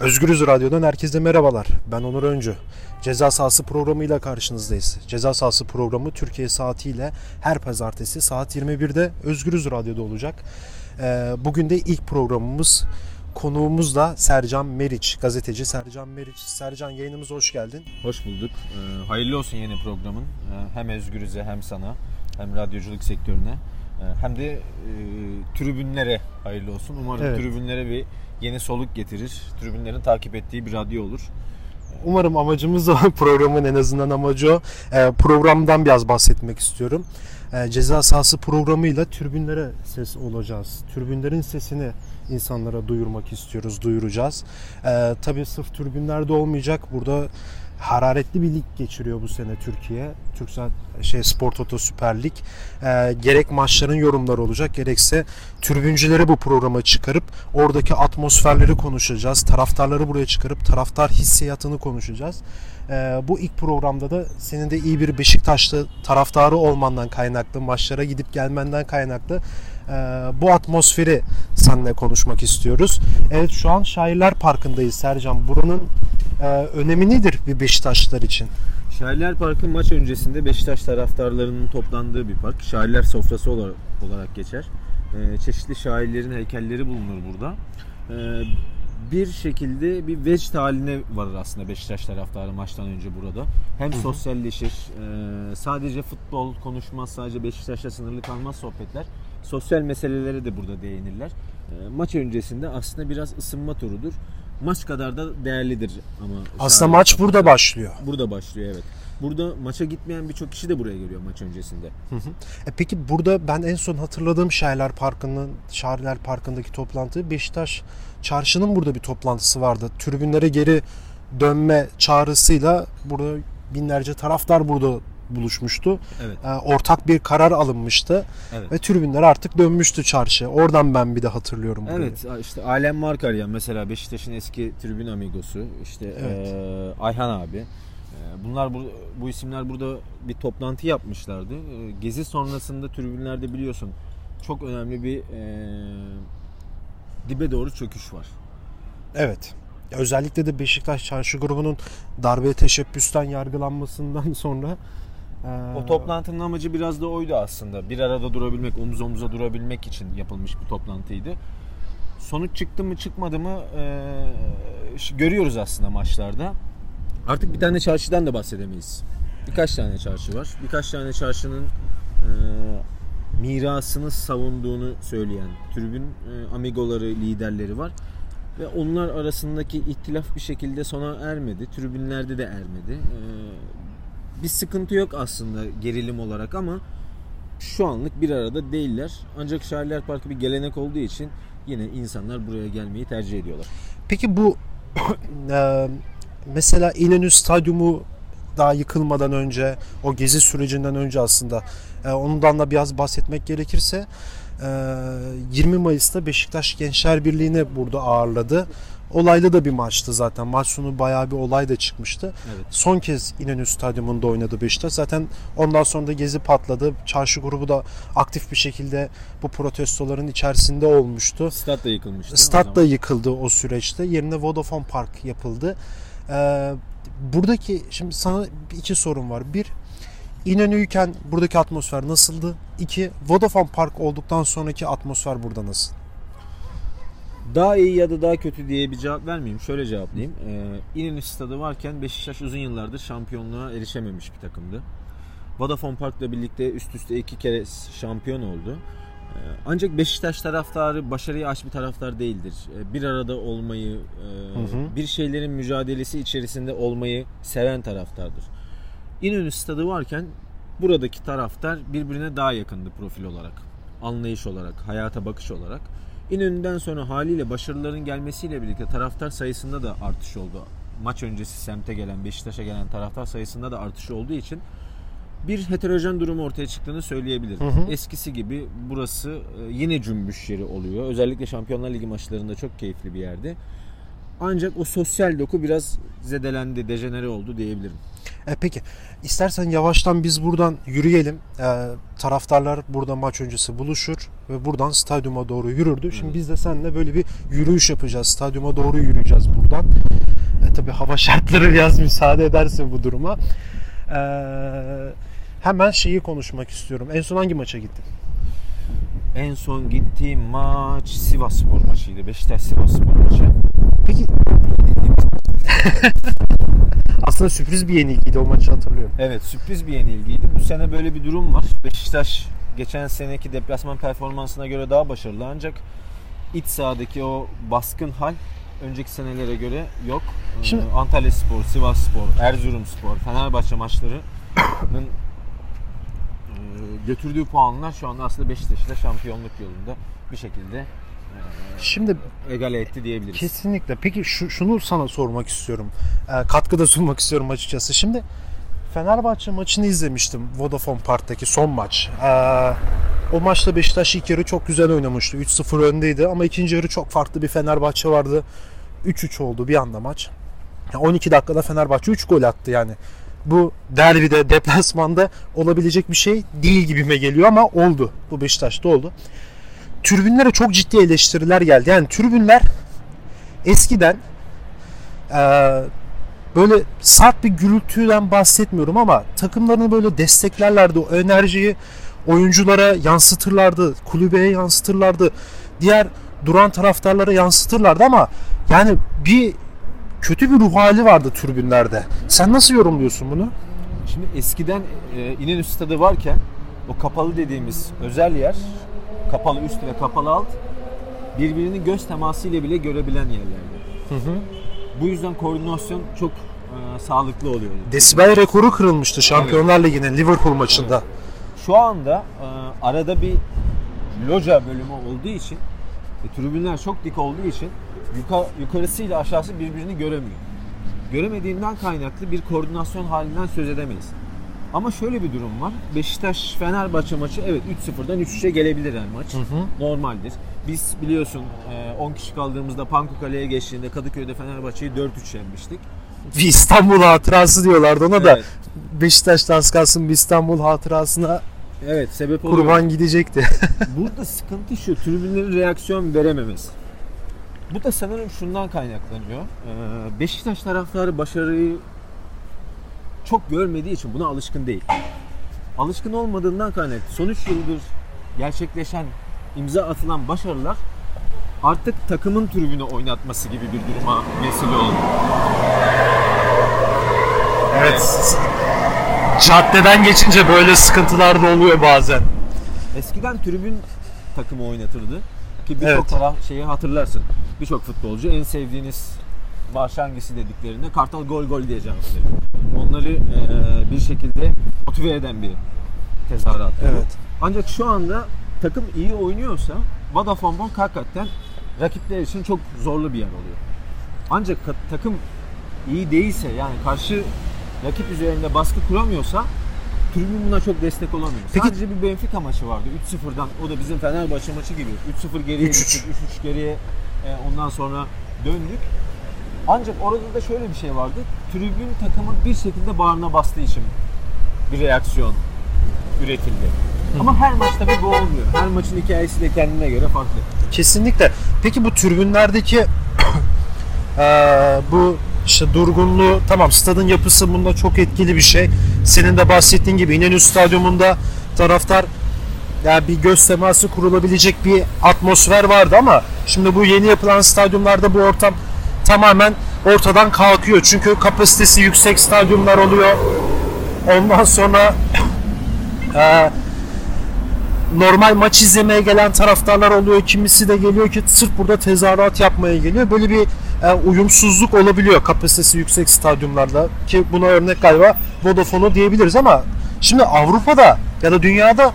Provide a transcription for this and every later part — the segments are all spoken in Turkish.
Özgürüz Radyo'dan herkese merhabalar. Ben Onur Öncü. Ceza sahası programıyla karşınızdayız. Ceza sahası programı Türkiye saatiyle her pazartesi saat 21'de Özgürüz Radyo'da olacak. Ee, bugün de ilk programımız konuğumuz da Sercan Meriç, gazeteci Sercan Meriç. Sercan yayınımıza hoş geldin. Hoş bulduk. Ee, hayırlı olsun yeni programın. Ee, hem Özgürüz'e hem sana hem radyoculuk sektörüne hem de e, tribünlere hayırlı olsun. Umarım Evet. tribünlere bir yeni soluk getirir. Tribünlerin takip ettiği bir radyo olur. Umarım amacımız o. Programın en azından amacı o. Ee, programdan biraz bahsetmek istiyorum. Ee, ceza sahası programıyla türbünlere ses olacağız. Türbünlerin sesini insanlara duyurmak istiyoruz, duyuracağız. Ee, tabii sırf türbünlerde olmayacak. Burada hararetli bir lig geçiriyor bu sene Türkiye. Türksel şey Spor Toto Süper Lig. Ee, gerek maçların yorumları olacak, gerekse türbüncüleri bu programa çıkarıp oradaki atmosferleri konuşacağız. Taraftarları buraya çıkarıp taraftar hissiyatını konuşacağız. Ee, bu ilk programda da senin de iyi bir Beşiktaşlı taraftarı olmandan kaynaklı, maçlara gidip gelmenden kaynaklı e, bu atmosferi seninle konuşmak istiyoruz. Evet şu an Şairler Parkı'ndayız Sercan. Buranın e, önemi nedir bir Beşiktaşlılar için? Şairler Parkı maç öncesinde Beşiktaş taraftarlarının toplandığı bir park. Şairler sofrası olarak, olarak geçer. Ee, çeşitli şairlerin heykelleri bulunur burada. Ee, bir şekilde bir vecd haline varır aslında Beşiktaş taraftarı maçtan önce burada. Hem sosyalleşir, e, sadece futbol konuşmaz, sadece Beşiktaş'la sınırlı kalmaz sohbetler. Sosyal meselelere de burada değinirler. E, maç öncesinde aslında biraz ısınma turudur. Maç kadar da değerlidir ama. Aslında maç Parkı. burada başlıyor. Burada başlıyor evet. Burada maça gitmeyen birçok kişi de buraya geliyor maç öncesinde. E peki burada ben en son hatırladığım Şairler Parkı'nın Şairler Parkı'ndaki toplantı Beşiktaş Çarşı'nın burada bir toplantısı vardı. Tribünlere geri dönme çağrısıyla burada binlerce taraftar burada buluşmuştu. Evet. E, ortak bir karar alınmıştı Evet. ve tribünler artık dönmüştü çarşıya. Oradan ben bir de hatırlıyorum burayı. Evet işte Alem Markaryan mesela Beşiktaş'ın eski tribün amigosu işte Evet. eee, Ayhan abi. Eee, Bunlar bu, bu isimler burada bir toplantı yapmışlardı. Eee, Gezi sonrasında tribünlerde biliyorsun çok önemli bir eee, dibe doğru çöküş var. Evet. Ya Özellikle de Beşiktaş Çarşı grubunun darbe teşebbüsten yargılanmasından sonra e, O toplantının amacı biraz da oydu aslında. Bir arada durabilmek, omuz omuza durabilmek için yapılmış bir toplantıydı. Sonuç çıktı mı çıkmadı mı ş- görüyoruz aslında maçlarda. Artık bir tane çarşıdan da bahsedemeyiz. Birkaç tane çarşı var. Birkaç tane çarşının eee, mirasını savunduğunu söyleyen tribün eee, amigoları, liderleri var. Ve onlar arasındaki ihtilaf bir şekilde sona ermedi. Tribünlerde de ermedi. Eee, bir sıkıntı yok aslında gerilim olarak ama şu anlık bir arada değiller. Ancak Şairler Parkı bir gelenek olduğu için yine insanlar buraya gelmeyi tercih ediyorlar. Peki bu e, mesela İnönü Stadyumu daha yıkılmadan önce o gezi sürecinden önce aslında e, ondan da biraz bahsetmek gerekirse e, 20 Mayıs'ta Beşiktaş Gençler Birliği'ni burada ağırladı. Olaylı da bir maçtı zaten. Maç sonu bayağı bir olay da çıkmıştı. Evet. Son kez İnönü Stadyumunda oynadı Beşiktaş. Zaten ondan sonra da gezi patladı. Çarşı grubu da aktif bir şekilde bu protestoların içerisinde olmuştu. Stat da yıkılmıştı. Stat da yıkıldı o süreçte. Yerine Vodafone Park yapıldı. Ee, buradaki şimdi sana iki sorun var. Bir, İnönü'yken buradaki atmosfer nasıldı? İki, Vodafone Park olduktan sonraki atmosfer burada nasıl? Daha iyi ya da daha kötü diye bir cevap vermeyeyim. Şöyle cevaplayayım. Ee, İnönü stadı varken Beşiktaş uzun yıllardır şampiyonluğa erişememiş bir takımdı. Vodafone Park'la birlikte üst üste iki kere şampiyon oldu. Ee, Ancak Beşiktaş taraftarı başarıya aç bir taraftar değildir. Ee, Bir arada olmayı, e, hı. bir şeylerin mücadelesi içerisinde olmayı seven taraftardır. İnönü stadı varken buradaki taraftar birbirine daha yakındı profil olarak, anlayış olarak, hayata bakış olarak. İnönü'den sonra haliyle başarıların gelmesiyle birlikte taraftar sayısında da artış oldu. Maç öncesi semte gelen, Beşiktaş'a gelen taraftar sayısında da artış olduğu için bir heterojen durum ortaya çıktığını söyleyebilirim. Hı hı. Eskisi gibi burası e, yine cümbüş yeri oluyor. Özellikle Şampiyonlar Ligi maçlarında çok keyifli bir yerdi. Ancak o sosyal doku biraz zedelendi, dejenere oldu diyebilirim. E, peki istersen yavaştan biz buradan yürüyelim. E, taraftarlar burada maç öncesi buluşur ve buradan stadyuma doğru yürürdü. Şimdi biz de seninle böyle bir yürüyüş yapacağız. Stadyuma doğru yürüyeceğiz buradan. E, tabii hava şartları biraz müsaade ederse bu duruma. E, hemen şeyi konuşmak istiyorum. En son hangi maça gittin? En son gittiğim maç Sivas Spor maçıydı. Beşiktaş Sivas Spor maçı. Peki aslında sürpriz bir yenilgiydi o maçı hatırlıyorum. Evet sürpriz bir yenilgiydi. Bu sene böyle bir durum var. Beşiktaş geçen seneki deplasman performansına göre daha başarılı ancak iç sahadaki o baskın hal önceki senelere göre yok. Ee, Şimdi- Antalya Spor, Sivas Spor, Erzurum Spor, Fenerbahçe maçlarının e, götürdüğü puanlar şu anda aslında Beşiktaş'ı da şampiyonluk yolunda bir şekilde Şimdi egale etti diyebiliriz. Kesinlikle. Peki şu, şunu sana sormak istiyorum. E, katkıda sunmak istiyorum açıkçası. Şimdi Fenerbahçe maçını izlemiştim. Vodafone Park'taki son maç. E, o maçta Beşiktaş ilk yarı çok güzel oynamıştı. 3-0 öndeydi ama ikinci yarı çok farklı bir Fenerbahçe vardı. 3-3 oldu bir anda maç. Ya 12 dakikada Fenerbahçe 3 gol attı yani. Bu derbide, deplasmanda olabilecek bir şey değil gibime geliyor ama oldu. Bu Beşiktaş'ta oldu tribünlere çok ciddi eleştiriler geldi. Yani tribünler eskiden eee, böyle sert bir gürültüden bahsetmiyorum ama takımlarını böyle desteklerlerdi. O enerjiyi oyunculara yansıtırlardı, kulübeye yansıtırlardı. Diğer duran taraftarlara yansıtırlardı ama yani bir kötü bir ruh hali vardı tribünlerde. Sen nasıl yorumluyorsun bunu? Şimdi eskiden e, İnönü Stadı varken o kapalı dediğimiz özel yer, kapalı üst ve kapalı alt birbirini göz teması ile bile görebilen yerlerdi. Bu yüzden koordinasyon çok e, sağlıklı oluyor. Desibel rekoru kırılmıştı Şampiyonlar Ligi'nin Liverpool maçında. Şu anda e, arada bir loca bölümü olduğu için ve tribünler çok dik olduğu için yuka, yukarısıyla aşağısı birbirini göremiyor. Göremediğinden kaynaklı bir koordinasyon halinden söz edemeyiz. Ama şöyle bir durum var. Beşiktaş Fenerbahçe maçı evet 3-0'dan 3-3'e gelebilir her maç. Normaldir. Biz biliyorsun e, 10 kişi kaldığımızda Pankukale'ye geçtiğinde Kadıköy'de Fenerbahçe'yi 4-3 yenmiştik. Bir İstanbul hatırası diyorlardı ona da. Evet. Beşiktaş'ta az kalsın bir İstanbul hatırasına Evet sebep oluyor. kurban gidecekti. Burada sıkıntı şu, tribünlerin reaksiyon verememesi. Bu da sanırım şundan kaynaklanıyor. Ee, Beşiktaş taraftarı başarıyı çok görmediği için buna alışkın değil. Alışkın olmadığından kaynaklı. Son 3 yıldır gerçekleşen, imza atılan başarılar artık takımın tribünü oynatması gibi bir duruma vesile oldu. evet. Caddeden geçince böyle sıkıntılar da oluyor bazen. Eskiden tribün takımı oynatırdı. Ki birçok Evet. taraf şeyi hatırlarsın. Birçok futbolcu en sevdiğiniz marş hangisi dediklerinde Kartal gol gol diye veriyor. Onları eee, bir şekilde motive eden bir tezahürat. Evet. Ancak şu anda takım iyi oynuyorsa Vodafone Bank hakikaten rakipler için çok zorlu bir yer oluyor. Ancak takım iyi değilse yani karşı rakip üzerinde baskı kuramıyorsa tribün buna çok destek olamıyor. Peki- Sadece bir Benfica maçı vardı 3-0'dan. O da bizim Fenerbahçe maçı gibi. 3-0 geriye 3-3. düştük, 3-3 geriye e, ondan sonra döndük. Ancak orada da şöyle bir şey vardı. Tribün takımın bir şekilde bağrına bastığı için bir reaksiyon üretildi. Ama her maç tabii bu olmuyor. Her maçın hikayesi de kendine göre farklı. Kesinlikle. Peki bu tribünlerdeki eee, bu işte durgunluğu tamam stadın yapısı bunda çok etkili bir şey. Senin de bahsettiğin gibi İnönü Stadyumunda taraftar yani bir göz teması kurulabilecek bir atmosfer vardı ama şimdi bu yeni yapılan stadyumlarda bu ortam tamamen ortadan kalkıyor. Çünkü kapasitesi yüksek stadyumlar oluyor. Ondan sonra eee normal maç izlemeye gelen taraftarlar oluyor. Kimisi de geliyor ki sırf burada tezahürat yapmaya geliyor. Böyle bir e, uyumsuzluk olabiliyor kapasitesi yüksek stadyumlarda ki buna örnek galiba Vodafone'u diyebiliriz ama şimdi Avrupa'da ya da dünyada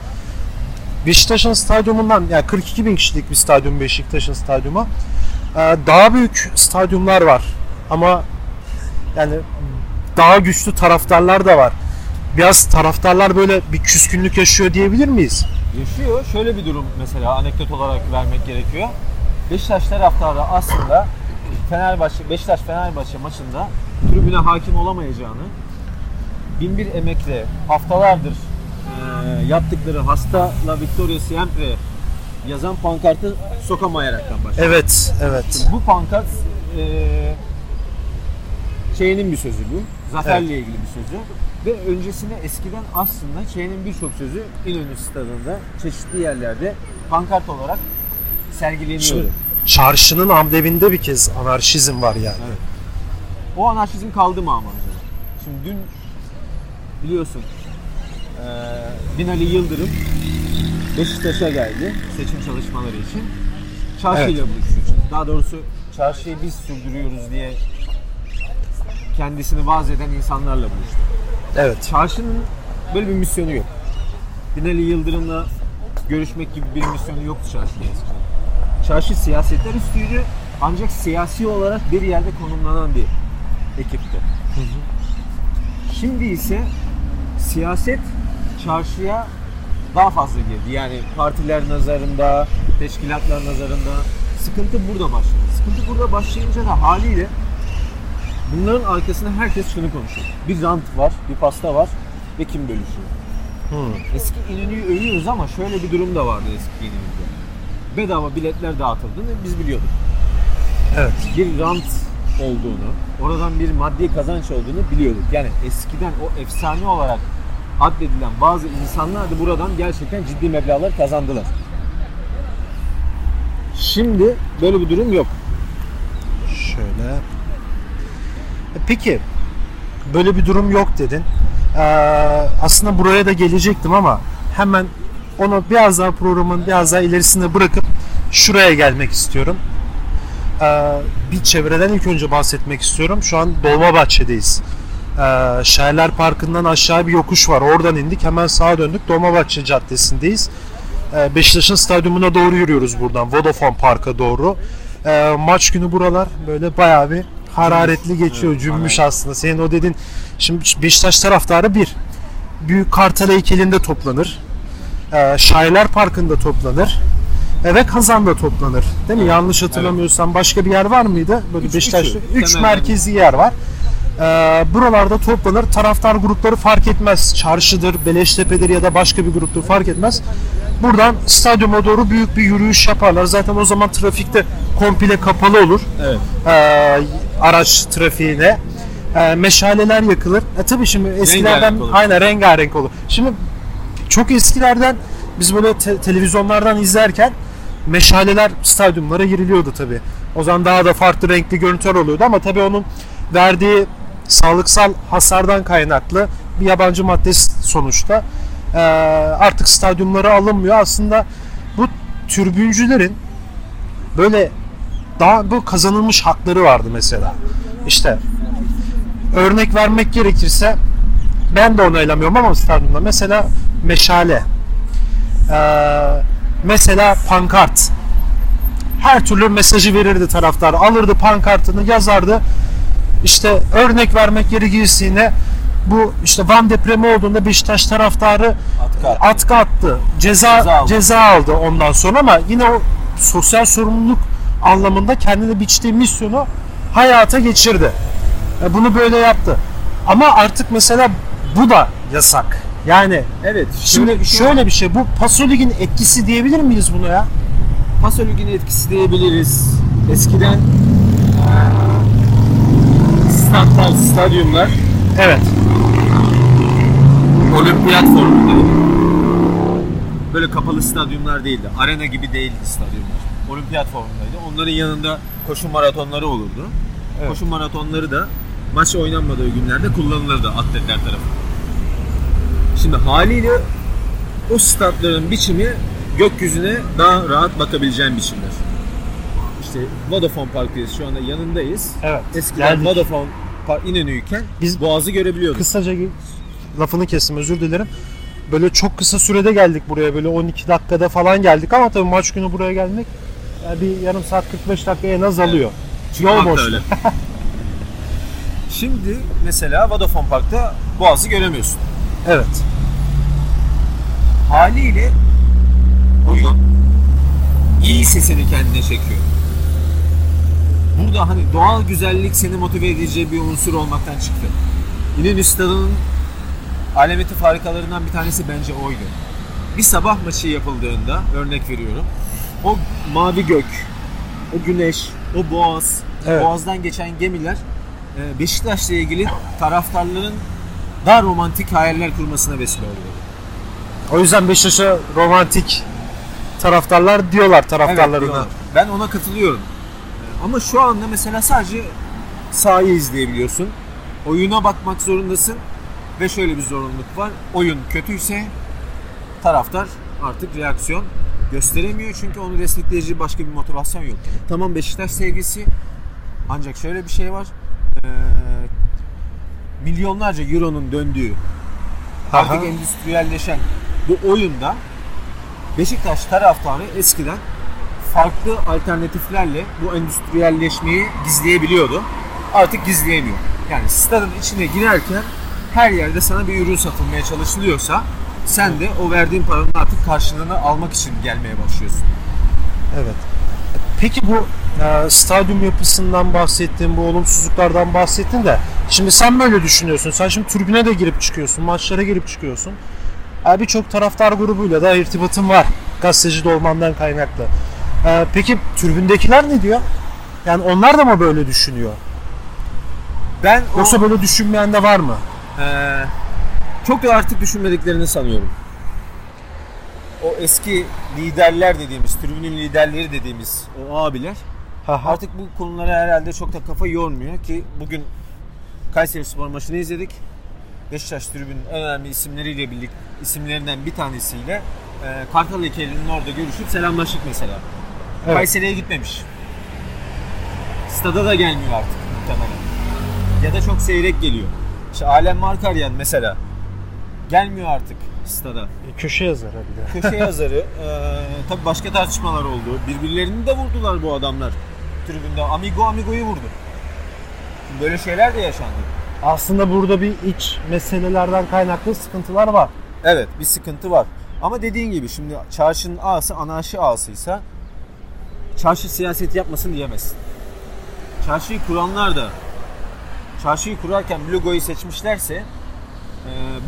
Beşiktaş'ın stadyumundan yani 42 bin kişilik bir stadyum Beşiktaş'ın stadyumu e, daha büyük stadyumlar var ama yani daha güçlü taraftarlar da var. Biraz taraftarlar böyle bir küskünlük yaşıyor diyebilir miyiz? Yaşıyor. Şöyle bir durum mesela anekdot olarak vermek gerekiyor. Beşiktaş taraftarı aslında Fenerbahçe Beşiktaş Fenerbahçe maçında tribüne hakim olamayacağını binbir emekle haftalardır e, yaptıkları hasta La Victoria Siempre yazan pankartı sokamayaraktan başladı. Evet, evet. Bu pankart e, şeyinin bir sözü bu. Zaferle ilgili bir sözü. Ve öncesine eskiden aslında şeyinin birçok sözü İnönü stadında çeşitli yerlerde pankart olarak sergileniyordu. Şimdi çarşının ambleminde bir kez anarşizm var yani. Evet. O anarşizm kaldı mı ama? Şimdi dün biliyorsun eee Binali Yıldırım Beşiktaş'a geldi seçim çalışmaları için. Çarşıyla buluşacak. Daha doğrusu çarşıyı biz sürdürüyoruz diye kendisini vaz eden insanlarla buluştu. Evet. Çarşının böyle bir misyonu yok. Binali Yıldırım'la görüşmek gibi bir misyonu yoktu çarşının eskiden. Çarşı siyasetler üstüydü ancak siyasi olarak bir yerde konumlanan bir ekipti. Şimdi ise siyaset çarşıya daha fazla girdi. Yani partiler nazarında, teşkilatlar nazarında sıkıntı burada başladı. Sıkıntı burada başlayınca da haliyle bunların arkasında herkes şunu konuşuyor. Bir rant var, bir pasta var ve kim bölüşüyor? Hmm. Eski İnönü'yü övüyoruz ama şöyle bir durum da vardı eski İnönü'de. Bedava biletler dağıtıldığını biz biliyorduk. Evet. Bir rant olduğunu, oradan bir maddi kazanç olduğunu biliyorduk. Yani eskiden o efsane olarak addedilen bazı insanlar da buradan gerçekten ciddi meblağlar kazandılar. Şimdi böyle bir durum yok. Şöyle. E, Peki böyle bir durum yok dedin. Ee, aslında buraya da gelecektim ama hemen onu biraz daha programın biraz daha ilerisinde bırakıp şuraya gelmek istiyorum. Ee, bir çevreden ilk önce bahsetmek istiyorum. Şu an Dolmabahçe'deyiz. Şairler Parkı'ndan aşağı bir yokuş var. Oradan indik. Hemen sağa döndük. Dolmabahçe Caddesi'ndeyiz. Ee, Beşiktaş'ın stadyumuna doğru yürüyoruz buradan. Vodafone Park'a doğru. Ee, maç günü buralar böyle bayağı bir hararetli geçiyor. Evet, Cümbüş aslında. Senin o dedin. Şimdi Beşiktaş taraftarı bir. Büyük Kartal heykelinde toplanır. Ee, Şairler Parkı'nda toplanır. E, ve Kazan'da toplanır. Değil mi? Evet, Yanlış hatırlamıyorsam başka bir yer var mıydı? Böyle Üç- Beşiktaş'ta üçü. 3 Temel merkezi yer var. Ee, buralarda toplanır. Taraftar grupları fark etmez. Çarşıdır, Beleştepe'dir ya da başka bir gruptur fark etmez. Buradan stadyuma doğru büyük bir yürüyüş yaparlar. Zaten o zaman trafikte komple kapalı olur. Evet. Ee, araç trafiğine. Ee, meşaleler yakılır. E tabii şimdi eskilerden Rengarenk olur. aynen rengarenk olur. Şimdi çok eskilerden biz böyle te- televizyonlardan izlerken meşaleler stadyumlara giriliyordu tabii. O zaman daha da farklı renkli görüntüler oluyordu ama tabii onun verdiği sağlıksal hasardan kaynaklı bir yabancı madde sonuçta. Ee, artık stadyumlara alınmıyor. Aslında bu türbüncülerin böyle daha bu kazanılmış hakları vardı mesela. İşte örnek vermek gerekirse ben de onaylamıyorum ama stadyumda. Mesela meşale. Ee, mesela pankart. Her türlü mesajı verirdi taraftar. Alırdı pankartını yazardı işte örnek vermek gerekirse yine bu işte Van depremi olduğunda Beşiktaş taraftarı Atkı. atkı attı. Ceza Ceza ceza aldı. aldı. ondan sonra ama yine o sosyal sorumluluk anlamında kendine biçtiği misyonu hayata geçirdi. E, Bunu böyle yaptı. Ama artık mesela bu da yasak. Yani Evet. şimdi şey şöyle var. bir şey bu Pasolig'in etkisi diyebilir miyiz buna ya? Paso Ligi'nin etkisi diyebiliriz. Eskiden statlar, stadyumlar Evet. olimpiyat formundaydı. Böyle kapalı stadyumlar değildi. Arena gibi değildi stadyumlar. Olimpiyat formundaydı. Onların yanında koşu maratonları olurdu. Evet. Koşu maratonları da maç oynanmadığı günlerde kullanılırdı atletler tarafından. Şimdi haliyle o statların biçimi gökyüzüne daha rahat bakabileceğin biçimler. İşte Vodafone Park'tayız şu anda yanındayız. Evet. Eskiden Geldik. Vodafone Park İnönü'yken Biz- Boğaz'ı görebiliyorduk. Kısaca lafını kestim özür dilerim. Böyle çok kısa sürede geldik buraya böyle 12 dakikada falan geldik ama tabii maç günü buraya gelmek yani bir yarım saat 45 dakika en az alıyor. Yol boşluğu. Şimdi mesela Vodafone Park'ta Boğaz'ı göremiyorsun. Evet. Haliyle oyun iyi sesini kendine çekiyor. Burada hani doğal güzellik seni motive edeceği bir unsur olmaktan çıktı. İnönü Stadı'nın alameti farikalarından bir tanesi bence oydu. Bir sabah maçı yapıldığında örnek veriyorum. O mavi gök, o güneş, o boğaz, Evet. boğazdan geçen gemiler e, Beşiktaş'la ilgili taraftarların daha romantik hayaller kurmasına vesile oluyor. O yüzden Beşiktaş'a romantik taraftarlar diyorlar taraftarlarına. diyorlar. ben ona katılıyorum. Ama şu anda mesela sadece sahayı izleyebiliyorsun. Oyuna bakmak zorundasın. Ve şöyle bir zorunluluk var. Oyun kötüyse taraftar artık reaksiyon gösteremiyor. Çünkü onu destekleyici başka bir motivasyon yok. Tamam Beşiktaş sevgisi ancak şöyle bir şey var. Ee, milyonlarca euronun döndüğü artık Aha. endüstriyelleşen bu oyunda Beşiktaş taraftarı eskiden farklı alternatiflerle bu endüstriyelleşmeyi gizleyebiliyordu. Artık gizleyemiyor. Yani stadın içine girerken her yerde sana bir ürün satılmaya çalışılıyorsa sen de o verdiğin paranın artık karşılığını almak için gelmeye başlıyorsun. Evet. Peki bu e, stadyum yapısından bahsettin, bu olumsuzluklardan bahsettin de şimdi sen böyle düşünüyorsun. Sen şimdi tribüne de girip çıkıyorsun, maçlara girip çıkıyorsun. E, Birçok taraftar grubuyla da irtibatın var. Gazeteci de olmandan kaynaklı. E, peki tribündekiler ne diyor? Yani onlar da mı böyle düşünüyor? Ben o, Yoksa böyle düşünmeyen de var mı? eee, çok da artık düşünmediklerini sanıyorum. O eski liderler dediğimiz, tribünün liderleri dediğimiz o abiler Aha. Artık bu konulara herhalde çok da kafa yormuyor ki bugün Kayseri Spor maçını izledik. Beşiktaş tribünün en önemli isimleriyle birlikte isimlerinden bir tanesiyle e, Kartal heykelinin orada görüşüp selamlaştık mesela. Evet. Kayseri'ye gitmemiş. Stada da gelmiyor artık muhtemelen. Ya da çok seyrek geliyor. İşte Alem Markaryan mesela gelmiyor artık stada. Köşe yazarı bir de. Köşe yazarı. Eee tabii başka tartışmalar oldu. Birbirlerini de vurdular bu adamlar. Tribünde Amigo Amigo'yu vurdu. Böyle şeyler de yaşandı. Aslında burada bir iç meselelerden kaynaklı sıkıntılar var. Evet bir sıkıntı var. Ama dediğin gibi şimdi çarşının ağası anarşi ağasıysa çarşı siyaset yapmasın diyemezsin. Çarşıyı kuranlar da çarşıyı kurarken logoyu seçmişlerse e,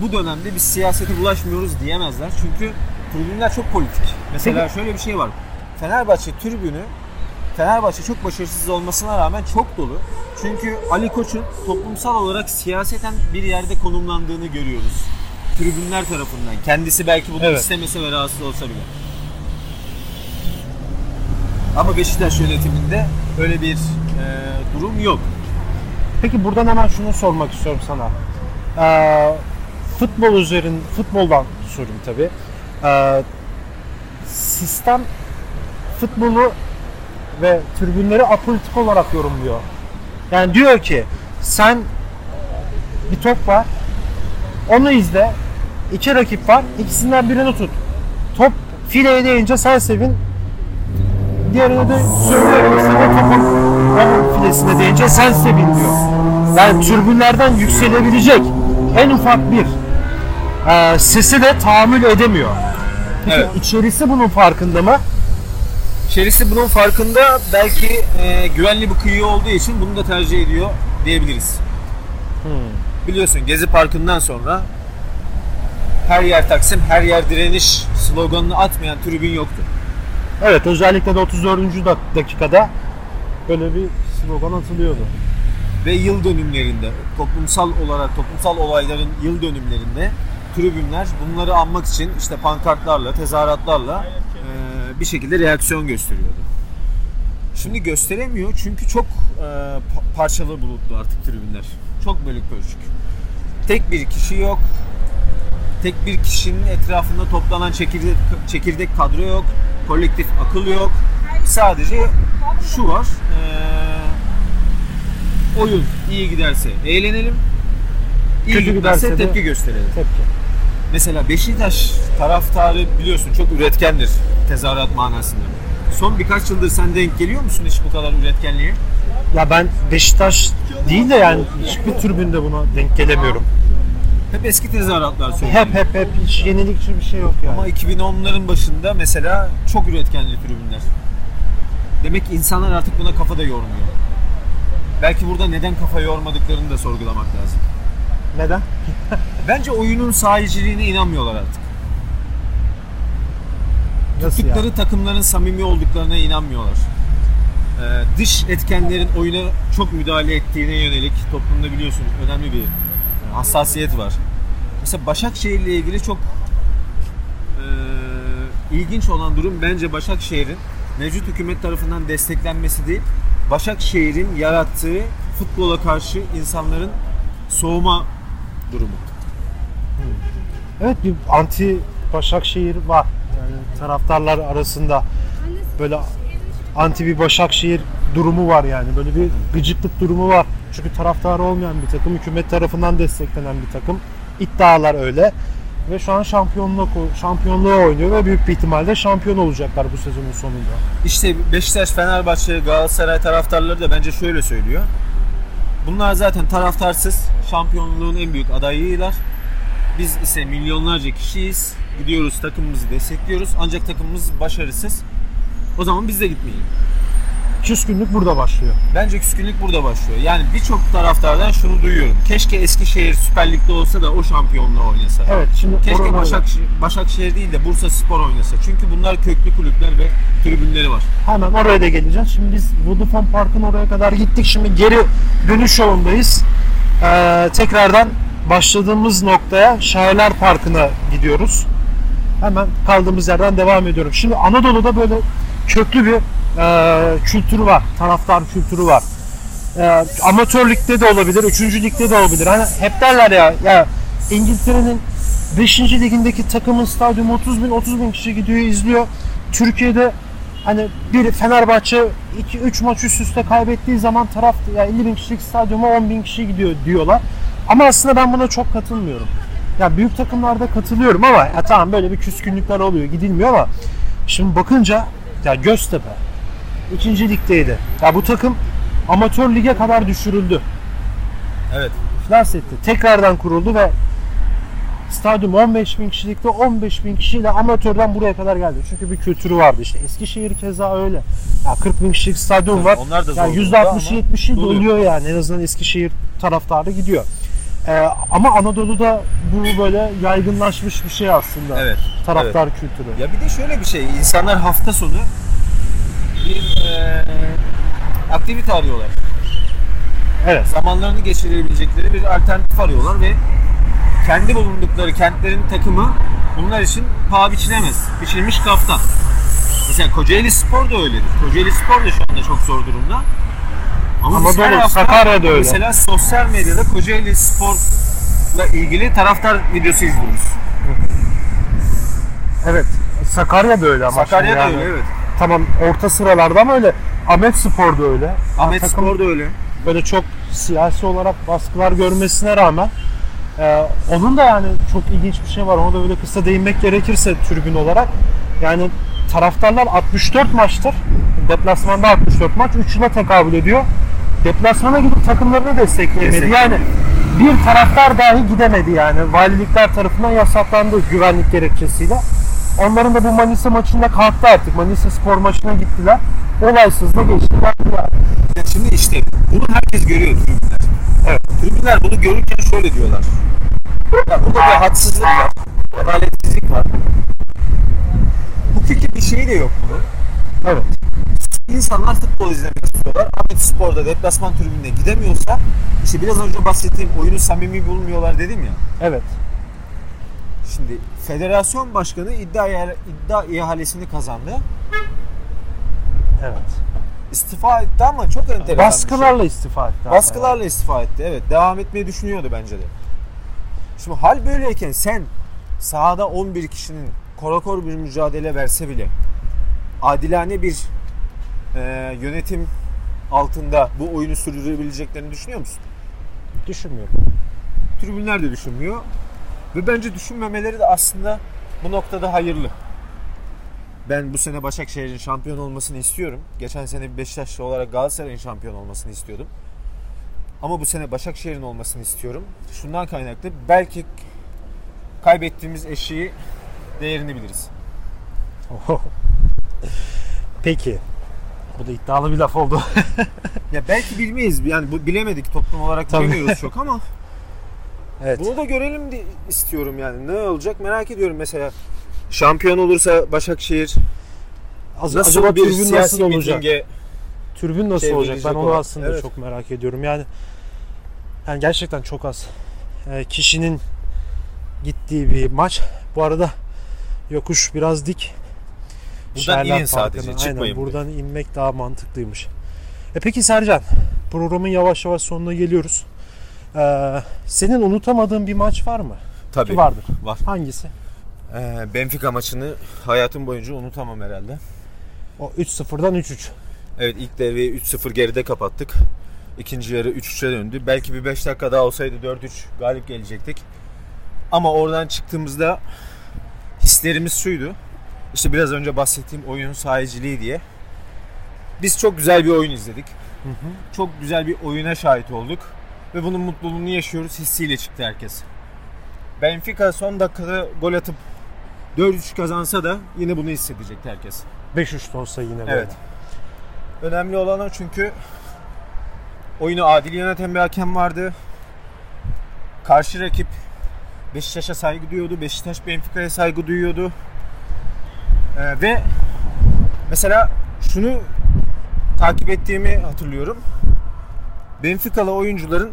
bu dönemde biz siyasete bulaşmıyoruz diyemezler. Çünkü tribünler çok politik. Mesela Peki- şöyle bir şey var. Fenerbahçe tribünü Fenerbahçe çok başarısız olmasına rağmen çok dolu. Çünkü Ali Koç'un toplumsal olarak siyaseten bir yerde konumlandığını görüyoruz. Tribünler tarafından. Kendisi belki bunu Evet. istemese ve rahatsız olsa bile. Ama Beşiktaş yönetiminde öyle bir e, durum yok. Peki buradan hemen şunu sormak istiyorum sana. Ee, futbol üzerin, futboldan sorayım tabii. Ee, sistem futbolu ve tribünleri apolitik olarak yorumluyor. Yani diyor ki sen bir top var, onu izle, iki rakip var, ikisinden birini tut. Top fileye değince sen sevin, diğerine de söylüyorum sana topun onun filesine değince sen sevin diyor. Yani türbünlerden yükselebilecek en ufak bir e, sesi de tahammül edemiyor. Peki Evet. içerisi bunun farkında mı? İçerisi bunun farkında belki e, güvenli bir kıyı olduğu için bunu da tercih ediyor diyebiliriz. Biliyorsun Gezi Parkı'ndan sonra her yer Taksim, her yer direniş sloganını atmayan tribün yoktu. Evet özellikle de 34. dak- dakikada böyle bir slogan atılıyordu. Ve yıl dönümlerinde, toplumsal olarak toplumsal olayların yıl dönümlerinde tribünler bunları anmak için işte pankartlarla, tezahüratlarla e, bir şekilde reaksiyon gösteriyordu. Şimdi gösteremiyor çünkü çok e, pa- parçalı bulutlu artık tribünler. Çok bölük pörçük. Tek bir kişi yok. Tek bir kişinin etrafında toplanan çekirdek, çekirdek kadro yok. Kolektif akıl yok. Sadece şu var. e, oyun iyi giderse eğlenelim. İyi Kötü giderse, giderse de- tepki gösterelim. Tepki. Mesela Beşiktaş taraftarı biliyorsun çok üretkendir tezahürat manasında. Son birkaç yıldır sen denk geliyor musun hiç bu kadar üretkenliğe? Ya ben Beşiktaş değil de yani hiçbir tribünde buna denk gelemiyorum. Hep eski tezahüratlar söylüyor. Hep hep hep hiç yenilikçi bir şey yok yani. Ama 2010'ların başında mesela çok üretkenli tribünler. Demek ki insanlar artık buna kafa da yormuyor. Belki burada neden kafa yormadıklarını da sorgulamak lazım. Neden? Bence oyunun sahiciliğine inanmıyorlar artık. Nasıl Tuttukları yani? takımların samimi olduklarına inanmıyorlar. Ee, dış etkenlerin oyuna çok müdahale ettiğine yönelik toplumda biliyorsun önemli bir hassasiyet var. Mesela Başakşehir ile ilgili çok e, ilginç olan durum bence Başakşehir'in mevcut hükümet tarafından desteklenmesi değil, Başakşehir'in yarattığı futbola karşı insanların soğuma durumu. Evet bir anti Başakşehir var. Yani taraftarlar arasında böyle anti bir Başakşehir durumu var yani. Böyle bir gıcıklık durumu var. Çünkü taraftarı olmayan bir takım, hükümet tarafından desteklenen bir takım. İddialar öyle. Ve şu an şampiyonluk şampiyonluğa oynuyor ve büyük bir ihtimalle şampiyon olacaklar bu sezonun sonunda. İşte Beşiktaş, Fenerbahçe, Galatasaray taraftarları da bence şöyle söylüyor. Bunlar zaten taraftarsız, şampiyonluğun en büyük adayıylar. Biz ise milyonlarca kişiyiz. Gidiyoruz, takımımızı destekliyoruz. Ancak takımımız başarısız. O zaman biz de gitmeyelim. Küskünlük burada başlıyor. Bence küskünlük burada başlıyor. Yani birçok taraftardan şunu duyuyorum. Keşke Eskişehir Süper Lig'de olsa da o şampiyonluğu oynasa. Evet şimdi Keşke Başakşehir, Başakşehir değil de Bursa Spor oynasa. Çünkü bunlar köklü kulüpler ve tribünleri var. Hemen oraya da geleceğiz. Şimdi biz Vodafone Park'ın oraya kadar gittik. Şimdi geri dönüş yolundayız. Ee, tekrardan başladığımız noktaya Şairler Parkı'na gidiyoruz. Hemen kaldığımız yerden devam ediyorum. Şimdi Anadolu'da böyle köklü bir e, kültürü var. Taraftar kültürü var. E, amatör de olabilir, 3. ligde de olabilir. Hani hep derler ya, ya İngiltere'nin 5. ligindeki takımın stadyumu 30 bin 30 bin kişi gidiyor izliyor. Türkiye'de hani bir Fenerbahçe 2-3 maç üst üste kaybettiği zaman taraf ya 50 bin kişilik stadyuma 10 bin kişi gidiyor diyorlar. Ama aslında ben buna çok katılmıyorum. Ya büyük takımlarda katılıyorum ama ya tamam böyle bir küskünlükler oluyor gidilmiyor ama şimdi bakınca ya Göztepe ikinci ligdeydi. Ya bu takım amatör lige kadar düşürüldü. Evet. İflas etti. Tekrardan kuruldu ve stadyum 15 bin kişilikte 15 bin kişiyle amatörden buraya kadar geldi. Çünkü bir kültürü vardı. İşte Eskişehir keza öyle. Ya 40 bin kişilik stadyum var. Onlar da Yani durumda ama %60-70'i doluyor. yani. En azından Eskişehir taraftarı gidiyor. Ee, ama Anadolu'da bu böyle yaygınlaşmış bir şey aslında. Evet. Taraftar kültürü. Ya bir de şöyle bir şey, insanlar hafta sonu bir eee, aktivite arıyorlar. Evet. Zamanlarını geçirebilecekleri bir alternatif arıyorlar ve kendi bulundukları kentlerin takımı bunlar için paha biçilemez. Biçilmiş kaftan. Mesela Kocaeli Spor da öyledir. Kocaeli Spor da şu anda çok zor durumda. Ama Anadolu, her hafta Sakarya'da öyle. Mesela sosyal medyada Kocaeli Spor'la ilgili taraftar videosu izliyoruz. Evet. Sakarya da öyle ama. Sakarya da yani. öyle evet. Tamam orta sıralarda ama öyle. Ahmet Spor da öyle. Ahmet takım- Spor da öyle. böyle çok siyasi olarak baskılar görmesine rağmen e, onun da yani çok ilginç bir şey var. Ona da böyle kısa değinmek gerekirse tribün olarak. Yani taraftarlar 64 maçtır. Deplasmanda 64 maç 3 yıla tekabül ediyor. Deplasmana gidip takımlarını destekleyemedi. Yani bir taraftar dahi gidemedi yani. Valilikler tarafından yasaklandı güvenlik gerekçesiyle. Onların da bu Manisa maçında kalktı artık. Manisa spor maçına gittiler. Olaysız da geçtiler. Ya Şimdi işte bunu herkes görüyor tribünler. Evet. Tribünler bunu görürken şöyle diyorlar. Ya burada bir haksızlık var, adaletsizlik var. Hukuki bir şey de yok bunun. Evet. İnsanlar futbol izlemek istiyorlar. Ahmet Spor'da deplasman tribününe gidemiyorsa işte biraz önce bahsettiğim oyunu samimi bulmuyorlar dedim ya. Evet. Şimdi federasyon başkanı iddia, iddia ihalesini kazandı. Evet. İstifa etti ama çok enteresan şey. Baskılarla istifa etti. Baskılarla istifa etti. Evet. Devam etmeyi düşünüyordu bence de. Şimdi hal böyleyken sen sahada 11 kişinin korakor bir mücadele verse bile adilane bir e, yönetim altında bu oyunu sürdürebileceklerini düşünüyor musun? yani. Düşünmüyorum. Tribünler de düşünmüyor. Ve bence düşünmemeleri de aslında bu noktada hayırlı. Ben bu sene Başakşehir'in şampiyon olmasını istiyorum. Geçen sene Beşiktaşlı olarak Galatasaray'ın şampiyon olmasını istiyordum. Ama bu sene Başakşehir'in olmasını istiyorum. Şundan kaynaklı belki kaybettiğimiz eşiği değerini biliriz. Peki. Bu da iddialı bir laf oldu. Ya belki bilmeyiz. Yani bu bilemedik toplum olarak Tabii. bilemiyoruz çok ama Evet. Bunu da görelim di- istiyorum yani. Ne olacak merak ediyorum mesela. Şampiyon olursa Başakşehir Az- nasıl acaba bir tribün siyasi nasıl olacak? mitinge Türbün nasıl Şey olacak? Ben onu olan. aslında Evet. çok merak ediyorum. Yani yani gerçekten çok az e, kişinin gittiği bir maç. Bu arada yokuş biraz dik. Buradan Şerler inin sadece, Parkı'na, çıkmayın Aynen, buradan inmek daha mantıklıymış. E peki Sercan, programın yavaş yavaş sonuna geliyoruz. Ee, senin unutamadığın bir maç var mı? tabii Ki vardır. var. Hangisi? Ee, Benfica maçını hayatım boyunca unutamam herhalde. O 3-0'dan 3-3. Evet ilk devreyi 3-0 geride kapattık. İkinci yarı 3-3'e döndü. Belki bir 5 dakika daha olsaydı 4-3 galip gelecektik. Ama oradan çıktığımızda hislerimiz şuydu. İşte biraz önce bahsettiğim oyunun sahiciliği diye. Biz çok güzel bir oyun izledik. Çok güzel bir oyuna şahit olduk. Ve bunun mutluluğunu yaşıyoruz hissiyle çıktı herkes. Benfica son dakikada gol atıp 4-3 kazansa da yine bunu hissedecekti herkes. 5-3 de olsa yine böyle. Evet. Önemli olan o çünkü oyunu adil yöneten bir hakem vardı. Karşı rakip Beşiktaş'a saygı duyuyordu. Beşiktaş Benfica'ya saygı duyuyordu. Ee, ve mesela şunu takip ettiğimi hatırlıyorum. Benfica'lı oyuncuların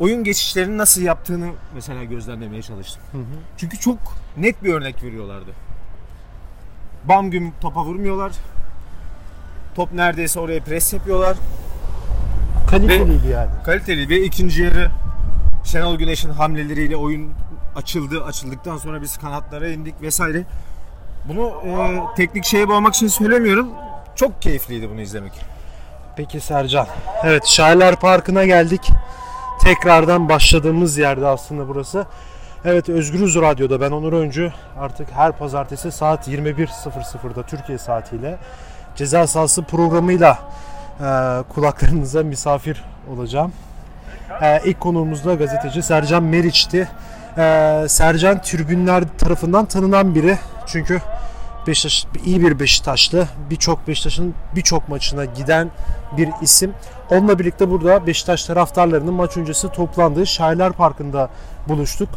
oyun geçişlerini nasıl yaptığını mesela gözlemlemeye çalıştım. Hı hı. Çünkü çok net bir örnek veriyorlardı. Bam güm topa vurmuyorlar. Top neredeyse oraya pres yapıyorlar. Kaliteliydi yani. Kaliteli ve ikinci yarı Şenol Güneş'in hamleleriyle oyun açıldı. Açıldıktan sonra biz kanatlara indik vesaire. Bunu e, teknik şeye bağlamak için söylemiyorum. Çok keyifliydi bunu izlemek. Peki Sercan. Evet Şairler Parkı'na geldik. Tekrardan başladığımız yerde aslında burası. Evet Özgürüz Radyo'da ben Onur Öncü. Artık her pazartesi saat 21.00'da Türkiye saatiyle ceza sahası programıyla e, kulaklarınıza misafir olacağım. E, ilk konuğumuz da gazeteci Sercan Meriç'ti. E, Sercan tribünler tarafından tanınan biri. Çünkü Beşiktaş iyi bir Beşiktaşlı. Birçok Beşiktaş'ın birçok maçına giden bir isim. Onunla birlikte burada Beşiktaş taraftarlarının maç öncesi toplandığı Şairler Parkı'nda buluştuk.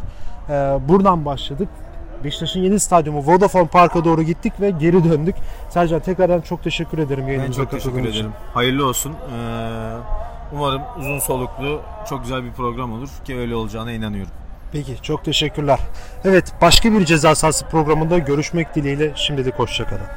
Ee, buradan başladık. Beşiktaş'ın yeni stadyumu Vodafone Park'a doğru gittik ve geri döndük. Sercan tekrardan çok teşekkür ederim Ben yayınımıza çok teşekkür için. ederim. Hayırlı olsun. Ee, umarım uzun soluklu çok güzel bir program olur ki öyle olacağına inanıyorum. Peki çok teşekkürler. Evet başka bir ceza sahası programında görüşmek dileğiyle şimdilik hoşçakalın.